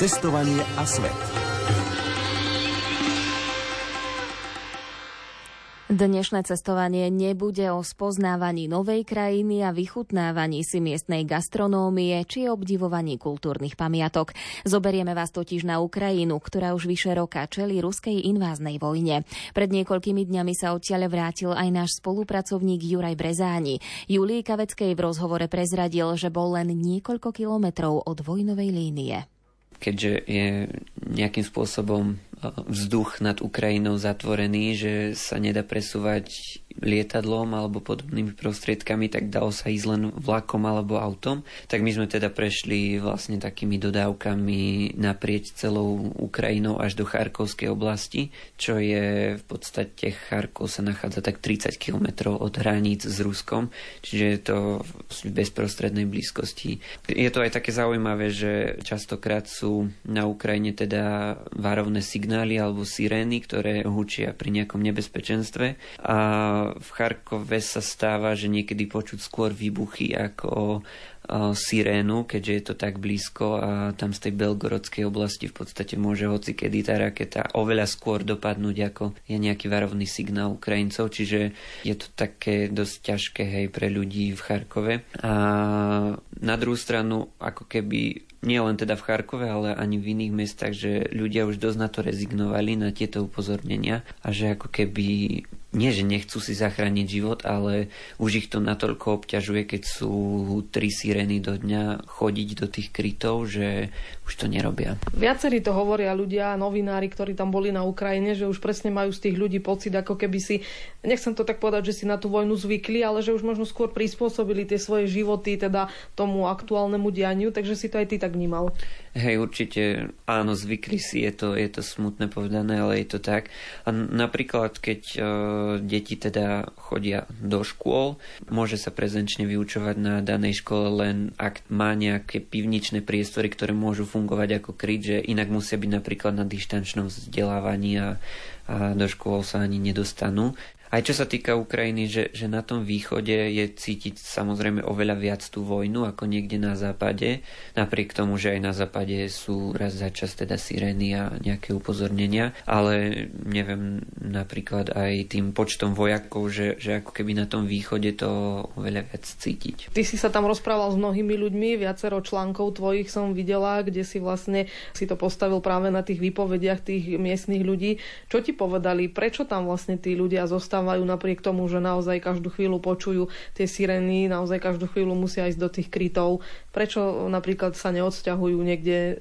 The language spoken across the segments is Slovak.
Cestovanie a svet. Dnešné cestovanie nebude o spoznávaní novej krajiny a vychutnávaní si miestnej gastronómie či obdivovaní kultúrnych pamiatok. Zoberieme vás totiž na Ukrajinu, ktorá už vyše roka čeli ruskej inváznej vojne. Pred niekoľkými dňami sa odtiaľ vrátil aj náš spolupracovník Juraj Brezáni. Julii Kaveckej v rozhovore prezradil, že bol len niekoľko kilometrov od vojnovej línie. Keďže je nejakým spôsobom vzduch nad Ukrajinou zatvorený, že sa nedá presúvať lietadlom alebo podobnými prostriedkami, tak dalo sa ísť len vlakom alebo autom. Tak my sme teda prešli vlastne takými dodávkami naprieč celou Ukrajinou až do Charkovskej oblasti, čo je v podstate Charkov sa nachádza tak 30 km od hraníc s Ruskom, čiže je to v bezprostrednej blízkosti. Je to aj také zaujímavé, že častokrát sú na Ukrajine teda varovné signály alebo sirény, ktoré hučia pri nejakom nebezpečenstve. A v Charkove sa stáva, že niekedy počuť skôr výbuchy ako sirénu, keďže je to tak blízko a tam z tej belgorodskej oblasti v podstate môže hoci kedy tá raketa oveľa skôr dopadnúť ako je nejaký varovný signál Ukrajincov, čiže je to také dosť ťažké hej pre ľudí v Charkove. A na druhú stranu ako keby nie len teda v Charkove, ale ani v iných mestách, že ľudia už dosť na to rezignovali, na tieto upozornenia a že ako keby nie, že nechcú si zachrániť život, ale už ich to natoľko obťažuje, keď sú tri sirény do dňa chodiť do tých krytov, že už to nerobia. Viacerí to hovoria ľudia, novinári, ktorí tam boli na Ukrajine, že už presne majú z tých ľudí pocit, ako keby si, nechcem to tak povedať, že si na tú vojnu zvykli, ale že už možno skôr prispôsobili tie svoje životy teda tomu aktuálnemu dianiu, takže si to aj ty tak vnímal. Hej, určite áno, zvykli si, je to, je to smutné povedané, ale je to tak. A napríklad, keď uh, deti teda chodia do škôl, môže sa prezenčne vyučovať na danej škole len ak má nejaké pivničné priestory, ktoré môžu fungovať ako kryt, že inak musia byť napríklad na dištančnom vzdelávaní a, a do škôl sa ani nedostanú. Aj čo sa týka Ukrajiny, že, že na tom východe je cítiť samozrejme oveľa viac tú vojnu ako niekde na západe, napriek tomu, že aj na západe sú raz za čas teda sirény a nejaké upozornenia, ale neviem napríklad aj tým počtom vojakov, že, že ako keby na tom východe to oveľa viac cítiť. Ty si sa tam rozprával s mnohými ľuďmi, viacero článkov tvojich som videla, kde si vlastne si to postavil práve na tých výpovediach tých miestnych ľudí. Čo ti povedali, prečo tam vlastne tí ľudia zostávajú napriek tomu, že naozaj každú chvíľu počujú tie sirény, naozaj každú chvíľu musia ísť do tých krytov. Prečo napríklad sa neodsťahujú niekde e,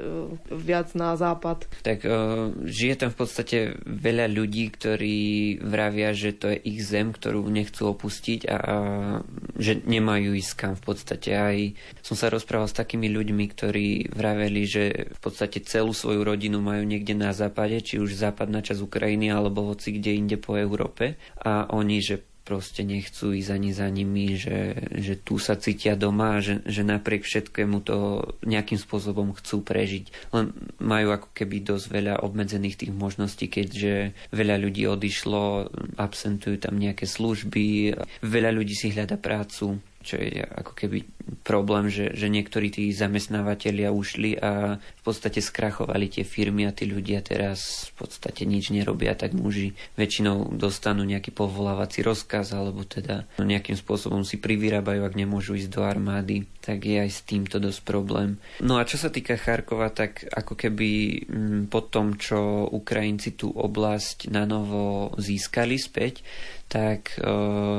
viac na západ? Tak uh, žije tam v podstate veľa ľudí, ktorí vravia, že to je ich zem, ktorú nechcú opustiť a, a že nemajú ísť kam v podstate. Aj som sa rozprával s takými ľuďmi, ktorí vraveli, že v podstate celú svoju rodinu majú niekde na západe, či už západná časť Ukrajiny alebo hoci kde inde po Európe. A oni, že proste nechcú ísť ani za nimi, že, že tu sa cítia doma že, že napriek všetkému to nejakým spôsobom chcú prežiť. Len majú ako keby dosť veľa obmedzených tých možností, keďže veľa ľudí odišlo, absentujú tam nejaké služby, veľa ľudí si hľada prácu čo je ako keby problém, že, že niektorí tí zamestnávateľia ušli a v podstate skrachovali tie firmy a tí ľudia teraz v podstate nič nerobia, tak muži väčšinou dostanú nejaký povolávací rozkaz alebo teda nejakým spôsobom si privyrábajú, ak nemôžu ísť do armády, tak je aj s týmto dosť problém. No a čo sa týka Charkova, tak ako keby mm, po tom, čo Ukrajinci tú oblasť na novo získali späť, tak e,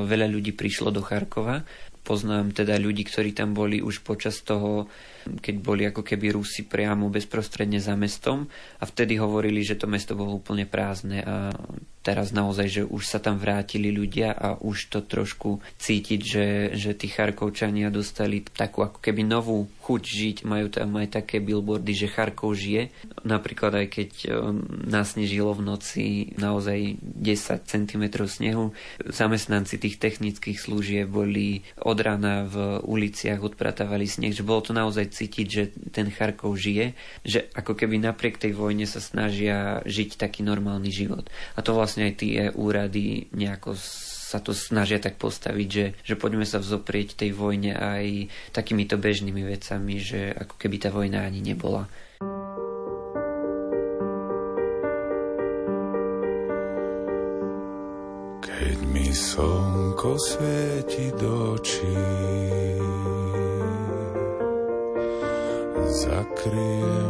veľa ľudí prišlo do Charkova poznám teda ľudí, ktorí tam boli už počas toho, keď boli ako keby Rusi priamo bezprostredne za mestom a vtedy hovorili, že to mesto bolo úplne prázdne a teraz naozaj, že už sa tam vrátili ľudia a už to trošku cítiť, že, že tí Charkovčania dostali takú ako keby novú chuť žiť. Majú tam aj také billboardy, že Charkov žije. Napríklad aj keď um, nasnežilo v noci naozaj 10 cm snehu, zamestnanci tých technických služieb boli od rána v uliciach, odpratávali sneh, že bolo to naozaj cítiť, že ten Charkov žije, že ako keby napriek tej vojne sa snažia žiť taký normálny život. A to vlastne aj tie úrady nejako sa to snažia tak postaviť, že, že poďme sa vzoprieť tej vojne aj takýmito bežnými vecami, že ako keby tá vojna ani nebola. Keď mi slnko svieti do očí, zakriem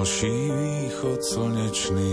ďalší východ slnečný.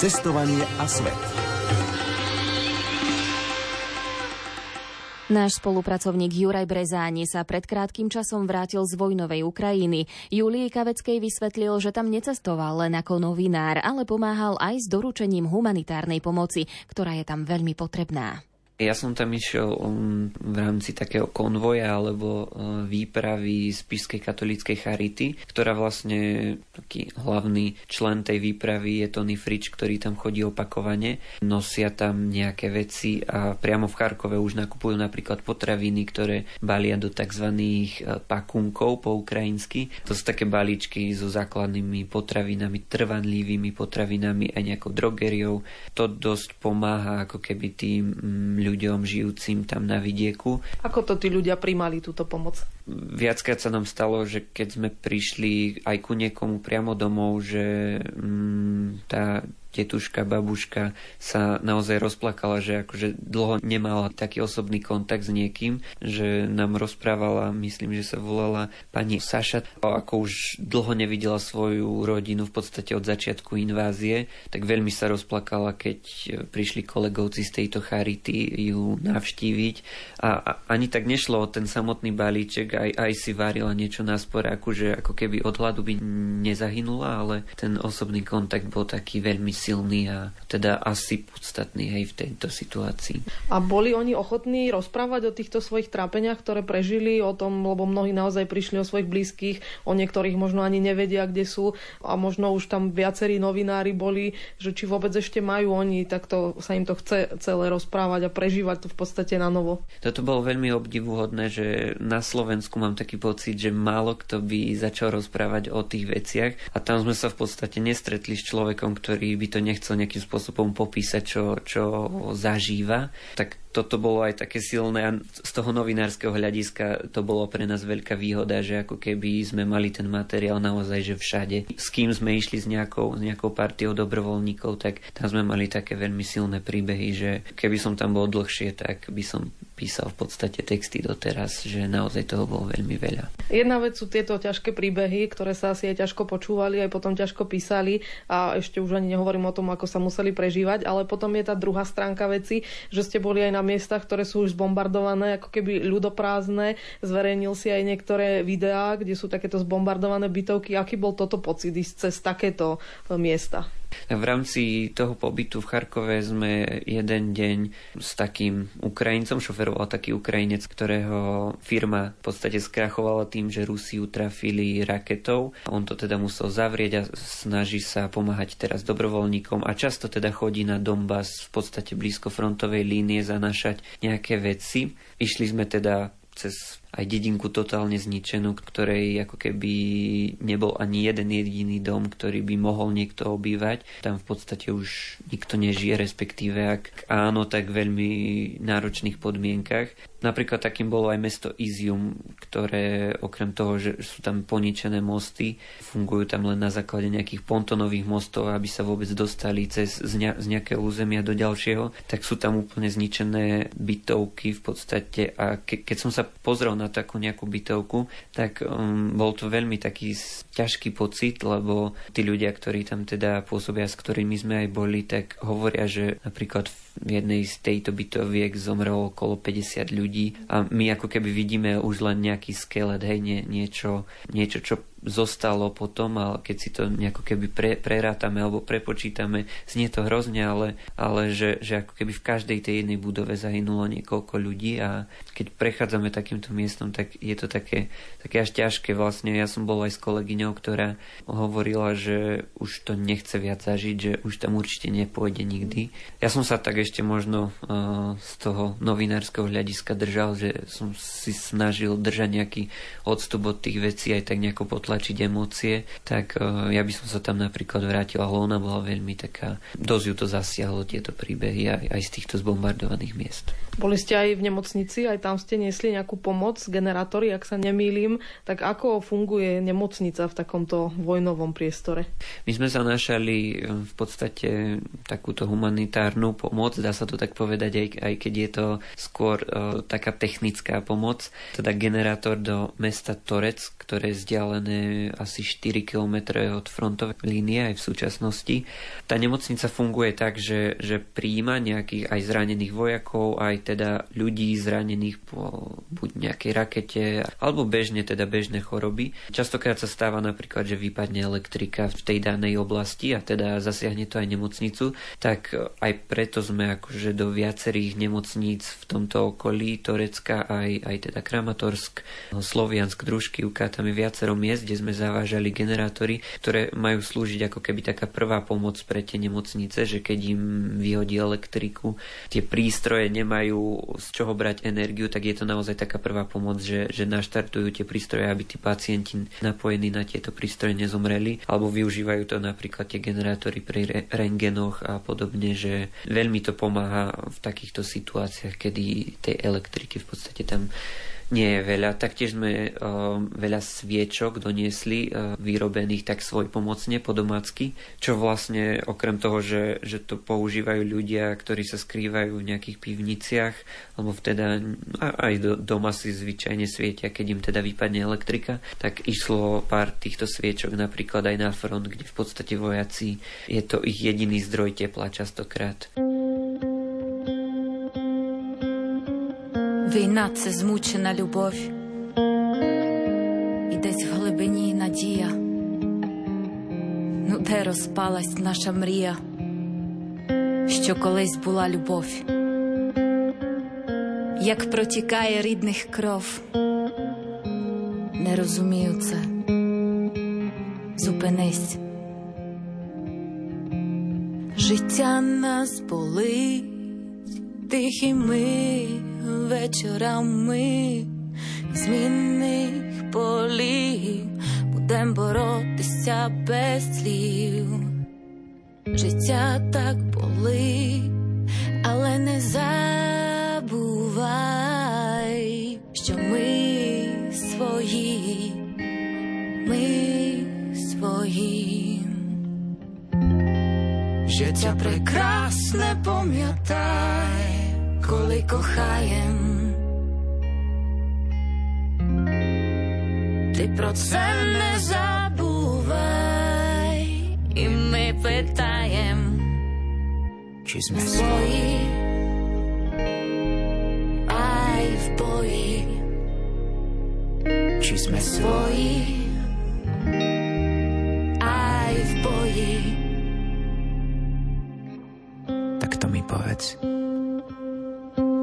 Cestovanie a svet. Náš spolupracovník Juraj Brezáni sa pred krátkým časom vrátil z vojnovej Ukrajiny. Julii Kaveckej vysvetlil, že tam necestoval len ako novinár, ale pomáhal aj s doručením humanitárnej pomoci, ktorá je tam veľmi potrebná. Ja som tam išiel um, v rámci takého konvoja alebo uh, výpravy z Pišskej katolíckej charity, ktorá vlastne taký hlavný člen tej výpravy je Tony Frič, ktorý tam chodí opakovane. Nosia tam nejaké veci a priamo v Charkove už nakupujú napríklad potraviny, ktoré balia do tzv. Uh, pakunkov po ukrajinsky. To sú také balíčky so základnými potravinami, trvanlivými potravinami a nejakou drogeriou. To dosť pomáha ako keby tým mm, ľuďom žijúcim tam na vidieku. Ako to tí ľudia primali túto pomoc? Viackrát sa nám stalo, že keď sme prišli aj ku niekomu priamo domov, že mm, tá tetuška, babuška sa naozaj rozplakala, že akože dlho nemala taký osobný kontakt s niekým, že nám rozprávala, myslím, že sa volala pani Saša, ako už dlho nevidela svoju rodinu v podstate od začiatku invázie, tak veľmi sa rozplakala, keď prišli kolegovci z tejto charity ju navštíviť. A, ani tak nešlo o ten samotný balíček, aj, aj si varila niečo na sporáku, že ako keby od hladu by nezahynula, ale ten osobný kontakt bol taký veľmi silný a teda asi podstatný aj v tejto situácii. A boli oni ochotní rozprávať o týchto svojich trápeniach, ktoré prežili, o tom, lebo mnohí naozaj prišli o svojich blízkych, o niektorých možno ani nevedia, kde sú a možno už tam viacerí novinári boli, že či vôbec ešte majú oni, tak to, sa im to chce celé rozprávať a prežívať to v podstate na novo. Toto bolo veľmi obdivuhodné, že na Slovensku mám taký pocit, že málo kto by začal rozprávať o tých veciach a tam sme sa v podstate nestretli s človekom, ktorý by to nechcel nejakým spôsobom popísať, čo, čo zažíva. Tak toto bolo aj také silné a z toho novinárskeho hľadiska to bolo pre nás veľká výhoda, že ako keby sme mali ten materiál naozaj, že všade. S kým sme išli s nejakou, s nejakou partiou dobrovoľníkov, tak tam sme mali také veľmi silné príbehy, že keby som tam bol dlhšie, tak by som písal v podstate texty doteraz, že naozaj toho bolo veľmi veľa. Jedna vec sú tieto ťažké príbehy, ktoré sa asi aj ťažko počúvali, aj potom ťažko písali a ešte už ani nehovorím o tom, ako sa museli prežívať, ale potom je tá druhá stránka veci, že ste boli aj na miestach, ktoré sú už zbombardované, ako keby ľudoprázdne. Zverejnil si aj niektoré videá, kde sú takéto zbombardované bytovky. Aký bol toto pocit ísť cez takéto miesta? V rámci toho pobytu v Charkove sme jeden deň s takým Ukrajincom, šoferoval taký Ukrajinec, ktorého firma v podstate skrachovala tým, že Rusi trafili raketou. On to teda musel zavrieť a snaží sa pomáhať teraz dobrovoľníkom a často teda chodí na Donbass v podstate blízko frontovej línie zanašať nejaké veci. Išli sme teda cez aj dedinku totálne zničenú, ktorej ako keby nebol ani jeden jediný dom, ktorý by mohol niekto obývať. Tam v podstate už nikto nežije, respektíve ak áno, tak veľmi náročných podmienkach. Napríklad takým bolo aj mesto Izium, ktoré okrem toho, že sú tam poničené mosty, fungujú tam len na základe nejakých pontonových mostov, aby sa vôbec dostali cez z nejakého územia do ďalšieho, tak sú tam úplne zničené bytovky v podstate a ke- keď som sa pozrel na takú nejakú bytovku, tak um, bol to veľmi taký ťažký pocit, lebo tí ľudia, ktorí tam teda pôsobia, s ktorými sme aj boli, tak hovoria, že napríklad jednej z tejto bytoviek zomrelo okolo 50 ľudí a my ako keby vidíme už len nejaký skelet, hej, nie, niečo, niečo, čo zostalo potom, ale keď si to nejako keby pre, prerátame alebo prepočítame, znie to hrozne, ale, ale že, že ako keby v každej tej jednej budove zahynulo niekoľko ľudí a keď prechádzame takýmto miestom, tak je to také, také až ťažké. Vlastne ja som bol aj s kolegyňou, ktorá hovorila, že už to nechce viac zažiť, že už tam určite nepôjde nikdy. Ja som sa tak ešte možno uh, z toho novinárskeho hľadiska držal, že som si snažil držať nejaký odstup od tých vecí aj tak nejako potlačiť emócie, tak uh, ja by som sa tam napríklad vrátila, ale ona bola veľmi taká, dosť ju to zasiahlo tieto príbehy aj, aj z týchto zbombardovaných miest. Boli ste aj v nemocnici, aj tam ste niesli nejakú pomoc, generátory, ak sa nemýlim, tak ako funguje nemocnica v takomto vojnovom priestore? My sme zanášali e, v podstate takúto humanitárnu pomoc, dá sa to tak povedať, aj, aj keď je to skôr uh, taká technická pomoc, teda generátor do mesta Torec, ktoré je vzdialené asi 4 km od frontovej línie aj v súčasnosti. Tá nemocnica funguje tak, že, že príjima nejakých aj zranených vojakov, aj teda ľudí zranených po buď nejakej rakete, alebo bežne teda bežné choroby. Častokrát sa stáva napríklad, že vypadne elektrika v tej danej oblasti a teda zasiahne to aj nemocnicu, tak aj preto sme akože do viacerých nemocníc v tomto okolí Torecka, aj, aj teda Kramatorsk, Sloviansk, Družkivka, tam je viacero miest, kde sme zavážali generátory, ktoré majú slúžiť ako keby taká prvá pomoc pre tie nemocnice, že keď im vyhodí elektriku, tie prístroje nemajú z čoho brať energiu, tak je to naozaj taká prvá pomoc, že, že naštartujú tie prístroje, aby tí pacienti napojení na tieto prístroje nezomreli, alebo využívajú to napríklad tie generátory pri rengenoch a podobne, že veľmi to pomáha v takýchto situáciách, kedy tej elektriky v podstate tam nie je veľa. Taktiež sme uh, veľa sviečok doniesli uh, vyrobených tak svoj pomocne po domácky, čo vlastne okrem toho, že, že to používajú ľudia, ktorí sa skrývajú v nejakých pivniciach, alebo teda aj do, doma si zvyčajne svietia, keď im teda vypadne elektrika, tak išlo pár týchto sviečok napríklad aj na front, kde v podstate vojaci je to ich jediný zdroj tepla častokrát. Війна це змучена любов, і десь в глибині надія, ну де розпалась наша мрія, що колись була любов, як протікає рідних кров. Не розумію це. Зупинись. Життя нас болить тихими вечорами змінних полів будем боротися без слів. Життя так болить, але не забувай, що ми свої, ми свої. Життя прекрасне пам'ятай, koliko chájem. Ty proč se nezabúvaj, i my pytajem, či sme svoji, aj v boji. Či sme svoji, aj v boji. Tak to mi povedz.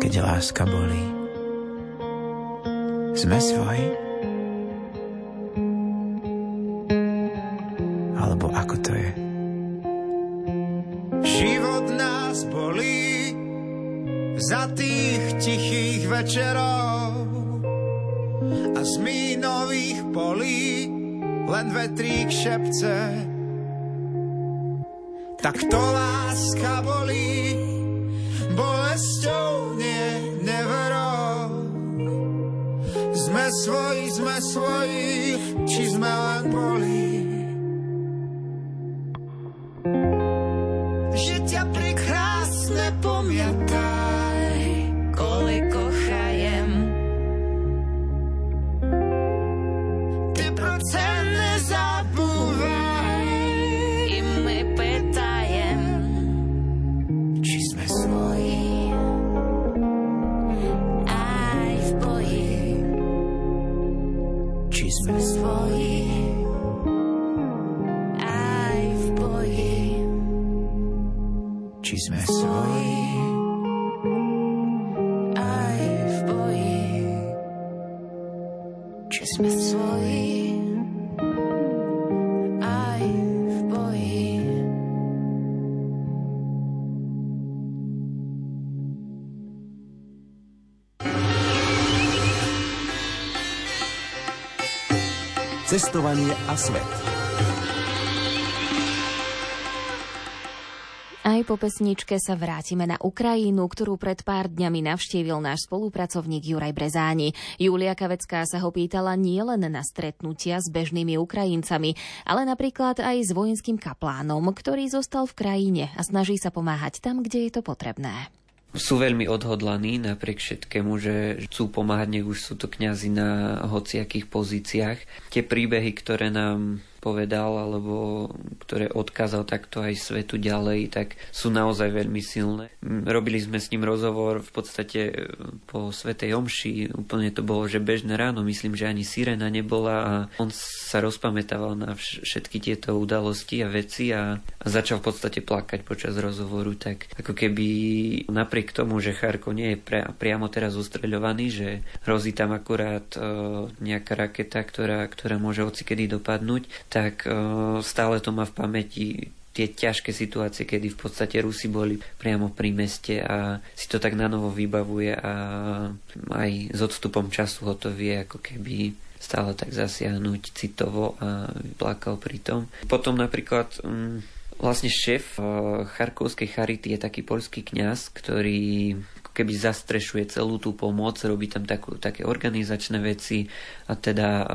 Keď láska bolí. Sme svoji? Alebo ako to je? Život nás bolí za tých tichých večerov a z mínových polí len vetrík šepce. Tak to láska bolí, bolesťou Sme svoji, sme svoji, či sme len bolí. Cestovanie a svet. Aj po pesničke sa vrátime na Ukrajinu, ktorú pred pár dňami navštívil náš spolupracovník Juraj Brezáni. Julia Kavecká sa ho pýtala nielen na stretnutia s bežnými Ukrajincami, ale napríklad aj s vojenským kaplánom, ktorý zostal v krajine a snaží sa pomáhať tam, kde je to potrebné. Sú veľmi odhodlaní napriek všetkému, že chcú pomáhať, nech už sú to kňazi na hociakých pozíciách. Tie príbehy, ktoré nám povedal, alebo ktoré odkázal takto aj svetu ďalej, tak sú naozaj veľmi silné. Robili sme s ním rozhovor v podstate e, po Svetej Omši, úplne to bolo, že bežné ráno, myslím, že ani sirena nebola a on sa rozpamätával na vš- všetky tieto udalosti a veci a, a začal v podstate plakať počas rozhovoru, tak ako keby napriek tomu, že Charko nie je pre, priamo teraz ustreľovaný, že hrozí tam akurát e, nejaká raketa, ktorá, ktorá môže hocikedy dopadnúť, tak e, stále to má v pamäti tie ťažké situácie, kedy v podstate Rusi boli priamo pri meste a si to tak na novo vybavuje a aj s odstupom času ho to vie ako keby stále tak zasiahnuť citovo a plakal pri tom. Potom napríklad mm, vlastne šéf eh, Charkovskej charity je taký poľský kňaz, ktorý keby zastrešuje celú tú pomoc, robí tam takú, také organizačné veci a teda e,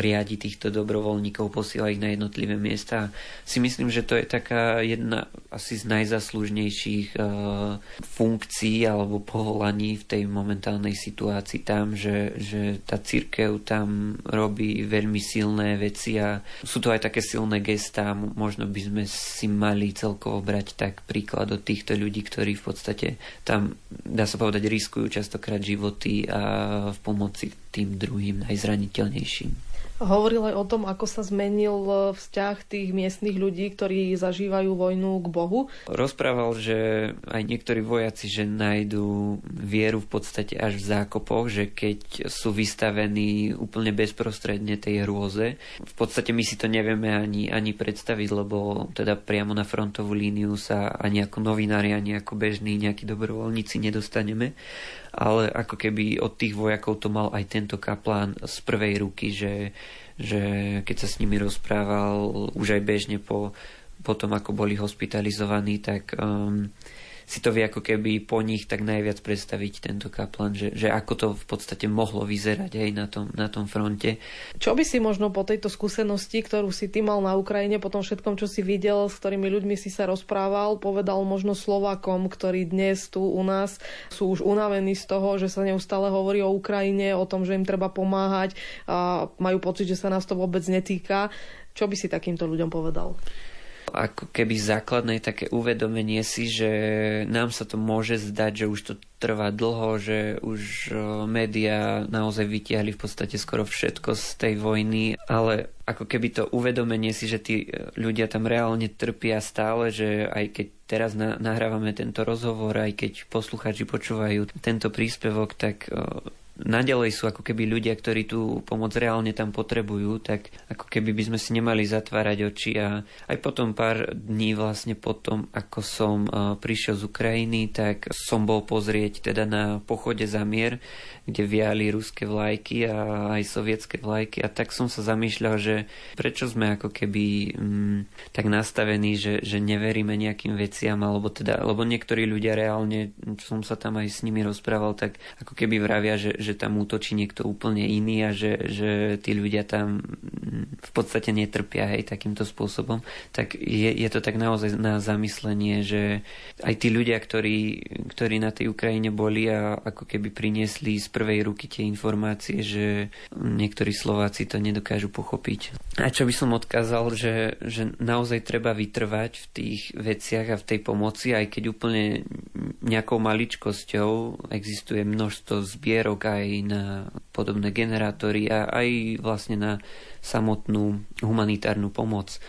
riadi týchto dobrovoľníkov, posiela ich na jednotlivé miesta. Si myslím, že to je taká jedna asi z najzaslužnejších e, funkcií alebo povolaní v tej momentálnej situácii tam, že, že tá církev tam robí veľmi silné veci a sú to aj také silné gestá. Možno by sme si mali celkovo brať tak príklad od týchto ľudí, ktorí v podstate tam, dá sa povedať, riskujú častokrát životy a v pomoci tým druhým najzraniteľnejším. Hovoril aj o tom, ako sa zmenil e, vzťah tých miestnych ľudí, ktorí zažívajú vojnu k Bohu. Rozprával, že aj niektorí vojaci, že nájdú vieru v podstate až v zákopoch, že keď sú vystavení úplne bezprostredne tej hrôze, v podstate my si to nevieme ani, ani predstaviť, lebo teda priamo na frontovú líniu sa ani ako novinári, ani ako bežní nejakí dobrovoľníci nedostaneme ale ako keby od tých vojakov to mal aj tento kaplán z prvej ruky, že, že keď sa s nimi rozprával už aj bežne po, po tom, ako boli hospitalizovaní, tak um, si to vie ako keby po nich tak najviac predstaviť tento kaplan, že, že ako to v podstate mohlo vyzerať aj na tom, na tom fronte. Čo by si možno po tejto skúsenosti, ktorú si ty mal na Ukrajine, po tom všetkom, čo si videl, s ktorými ľuďmi si sa rozprával, povedal možno Slovakom, ktorí dnes tu u nás sú už unavení z toho, že sa neustále hovorí o Ukrajine, o tom, že im treba pomáhať a majú pocit, že sa nás to vôbec netýka. Čo by si takýmto ľuďom povedal? Ako keby základné také uvedomenie si, že nám sa to môže zdať, že už to trvá dlho, že už e, médiá naozaj vytiahli v podstate skoro všetko z tej vojny, ale ako keby to uvedomenie si, že tí e, ľudia tam reálne trpia stále, že aj keď teraz nahrávame tento rozhovor, aj keď poslucháči počúvajú tento príspevok, tak e, naďalej sú ako keby ľudia, ktorí tú pomoc reálne tam potrebujú, tak ako keby by sme si nemali zatvárať oči a aj potom pár dní vlastne potom, ako som prišiel z Ukrajiny, tak som bol pozrieť teda na pochode za mier, kde viali ruské vlajky a aj sovietské vlajky a tak som sa zamýšľal, že prečo sme ako keby mm, tak nastavení, že, že neveríme nejakým veciam, alebo teda, lebo niektorí ľudia reálne, som sa tam aj s nimi rozprával, tak ako keby vravia, že, že tam útočí niekto úplne iný a že, že tí ľudia tam v podstate netrpia hej, takýmto spôsobom, tak je, je to tak naozaj na zamyslenie, že aj tí ľudia, ktorí, ktorí na tej Ukrajine boli a ako keby priniesli z prvej ruky tie informácie, že niektorí Slováci to nedokážu pochopiť. A čo by som odkázal, že, že naozaj treba vytrvať v tých veciach a v tej pomoci, aj keď úplne nejakou maličkosťou existuje množstvo zbierok aj na podobné generátory a aj vlastne na samotnú humanitárnu pomoc.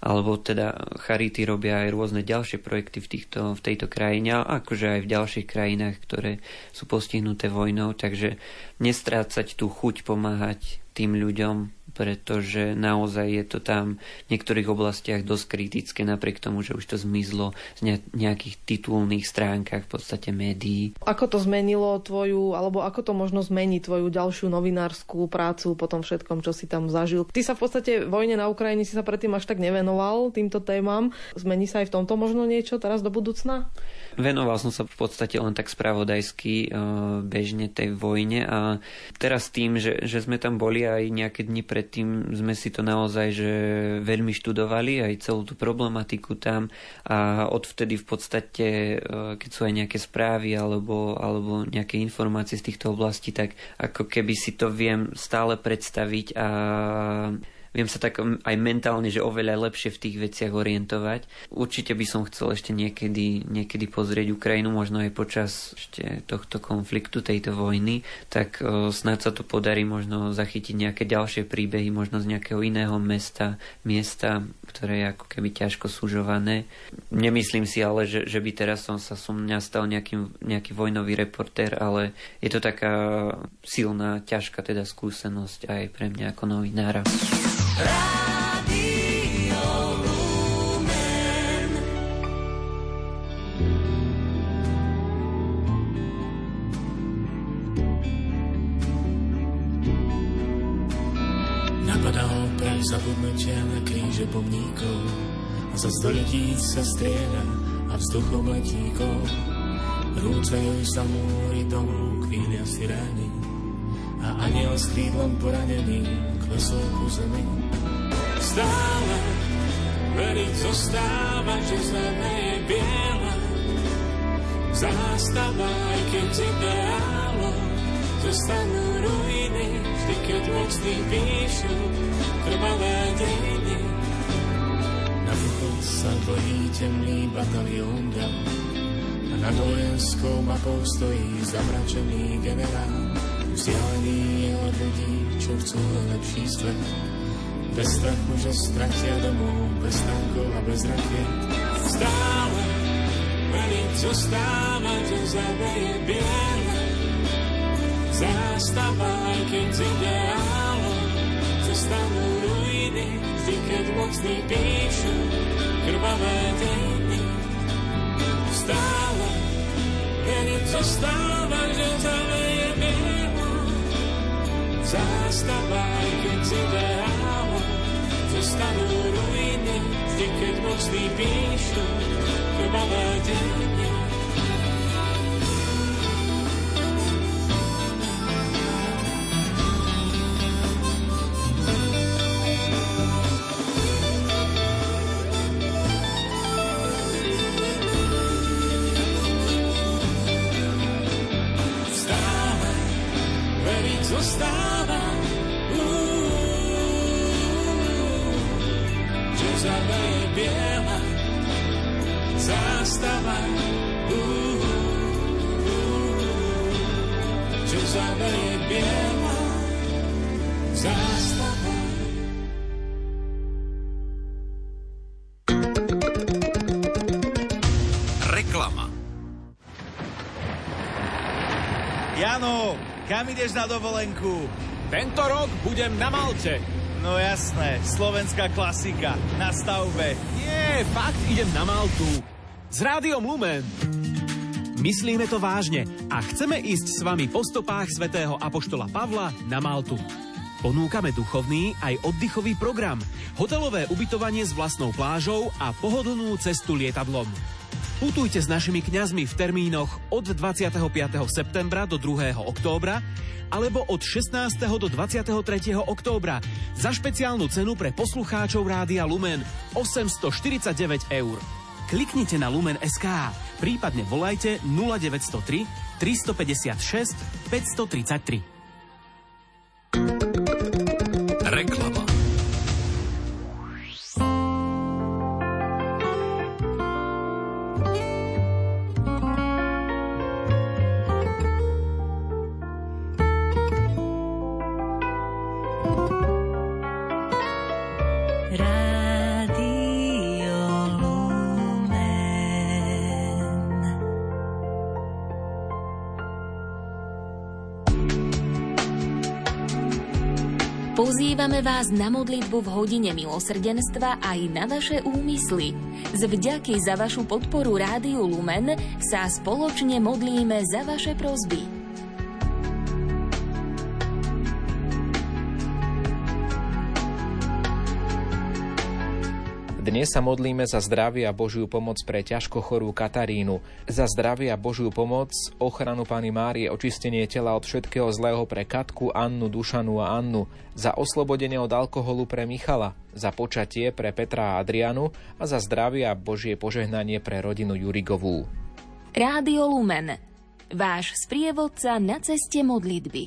Alebo teda Charity robia aj rôzne ďalšie projekty v, týchto, v tejto krajine, akože aj v ďalších krajinách, ktoré sú postihnuté vojnou, takže nestrácať tú chuť pomáhať tým ľuďom, pretože naozaj je to tam v niektorých oblastiach dosť kritické, napriek tomu, že už to zmizlo z nejakých titulných stránkach v podstate médií. Ako to zmenilo tvoju, alebo ako to možno zmení tvoju ďalšiu novinárskú prácu po tom všetkom, čo si tam zažil? Ty sa v podstate vojne na Ukrajine si sa predtým až tak nevenoval týmto témam. Zmení sa aj v tomto možno niečo teraz do budúcna? Venoval som sa v podstate len tak spravodajsky uh, bežne tej vojne a teraz tým, že, že sme tam boli aj nejaké dni predtým, sme si to naozaj že veľmi študovali, aj celú tú problematiku tam a odvtedy v podstate, uh, keď sú aj nejaké správy alebo, alebo nejaké informácie z týchto oblastí, tak ako keby si to viem stále predstaviť a viem sa tak aj mentálne, že oveľa lepšie v tých veciach orientovať. Určite by som chcel ešte niekedy, niekedy pozrieť Ukrajinu, možno aj počas ešte tohto konfliktu, tejto vojny, tak o, snáď sa to podarí možno zachytiť nejaké ďalšie príbehy, možno z nejakého iného mesta, miesta, ktoré je ako keby ťažko súžované. Nemyslím si ale, že, že by teraz som sa som mňa stal nejakým, nejaký vojnový reportér, ale je to taká silná, ťažká teda skúsenosť aj pre mňa ako novinára. Zabudnutia na kríže pomníkov. Za století sa strieda a vzduchom letíkov Rúcajú sa múry domov, kvília si ráni A aniel s krídlom poranený klesol ku zemi Stále veriť zostáva, že zeme je biela Zástava, aj keď ideálom zostanú ruiny, vždy keď mocní píšu krvavé dejiny. Na východ sa dlhý temný batalión dal a nad vojenskou mapou stojí zamračený generál. Vzdialený je od ľudí, čo chcú lepší svet. Bez strachu, že stratia domov, bez tankov a bez rakiet. Stále veriť zostáva, že zabeje biele. Zástava, aj keď ideálom, sa stanú ruiny, vždy keď mocní píšu krvavé dejiny. Stále veriť zostáva, že zabeje biele. Zástava, aj keď ideálom, zostanú ruiny, vždy keď mocní píšu krvavé dejiny. Zabeje biela zástava. Reklama. Jano, kam ideš na dovolenku? Tento rok budem na Malte. No jasné, slovenská klasika, na stavbe. Nie, fakt idem na Maltu. S rádiom Lumen. Myslíme to vážne a chceme ísť s vami po stopách svätého Apoštola Pavla na Maltu. Ponúkame duchovný aj oddychový program, hotelové ubytovanie s vlastnou plážou a pohodlnú cestu lietadlom. Putujte s našimi kňazmi v termínoch od 25. septembra do 2. októbra alebo od 16. do 23. októbra za špeciálnu cenu pre poslucháčov Rádia Lumen 849 eur. Kliknite na Lumen SK, prípadne volajte 0903 356 533. Vás na modlitbu v hodine milosrdenstva aj na vaše úmysly. Z vďaky za vašu podporu Rádiu Lumen sa spoločne modlíme za vaše prozby. Dnes sa modlíme za zdravie a Božiu pomoc pre ťažko chorú Katarínu, za zdravie a Božiu pomoc, ochranu Pany Márie, očistenie tela od všetkého zlého pre Katku, Annu, Dušanu a Annu, za oslobodenie od alkoholu pre Michala, za počatie pre Petra a Adrianu a za zdravie a Božie požehnanie pre rodinu Jurigovú. Rádio Lumen. Váš sprievodca na ceste modlitby.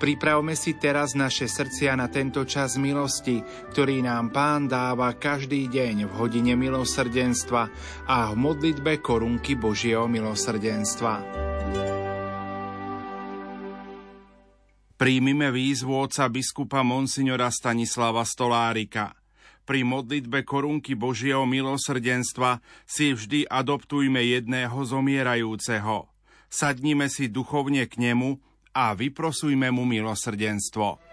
Pripravme si teraz naše srdcia na tento čas milosti, ktorý nám Pán dáva každý deň v hodine milosrdenstva a v modlitbe korunky Božieho milosrdenstva. Príjmime výzvu oca biskupa Monsignora Stanislava Stolárika. Pri modlitbe korunky Božieho milosrdenstva si vždy adoptujme jedného zomierajúceho. Sadnime si duchovne k nemu a vyprosujme mu milosrdenstvo.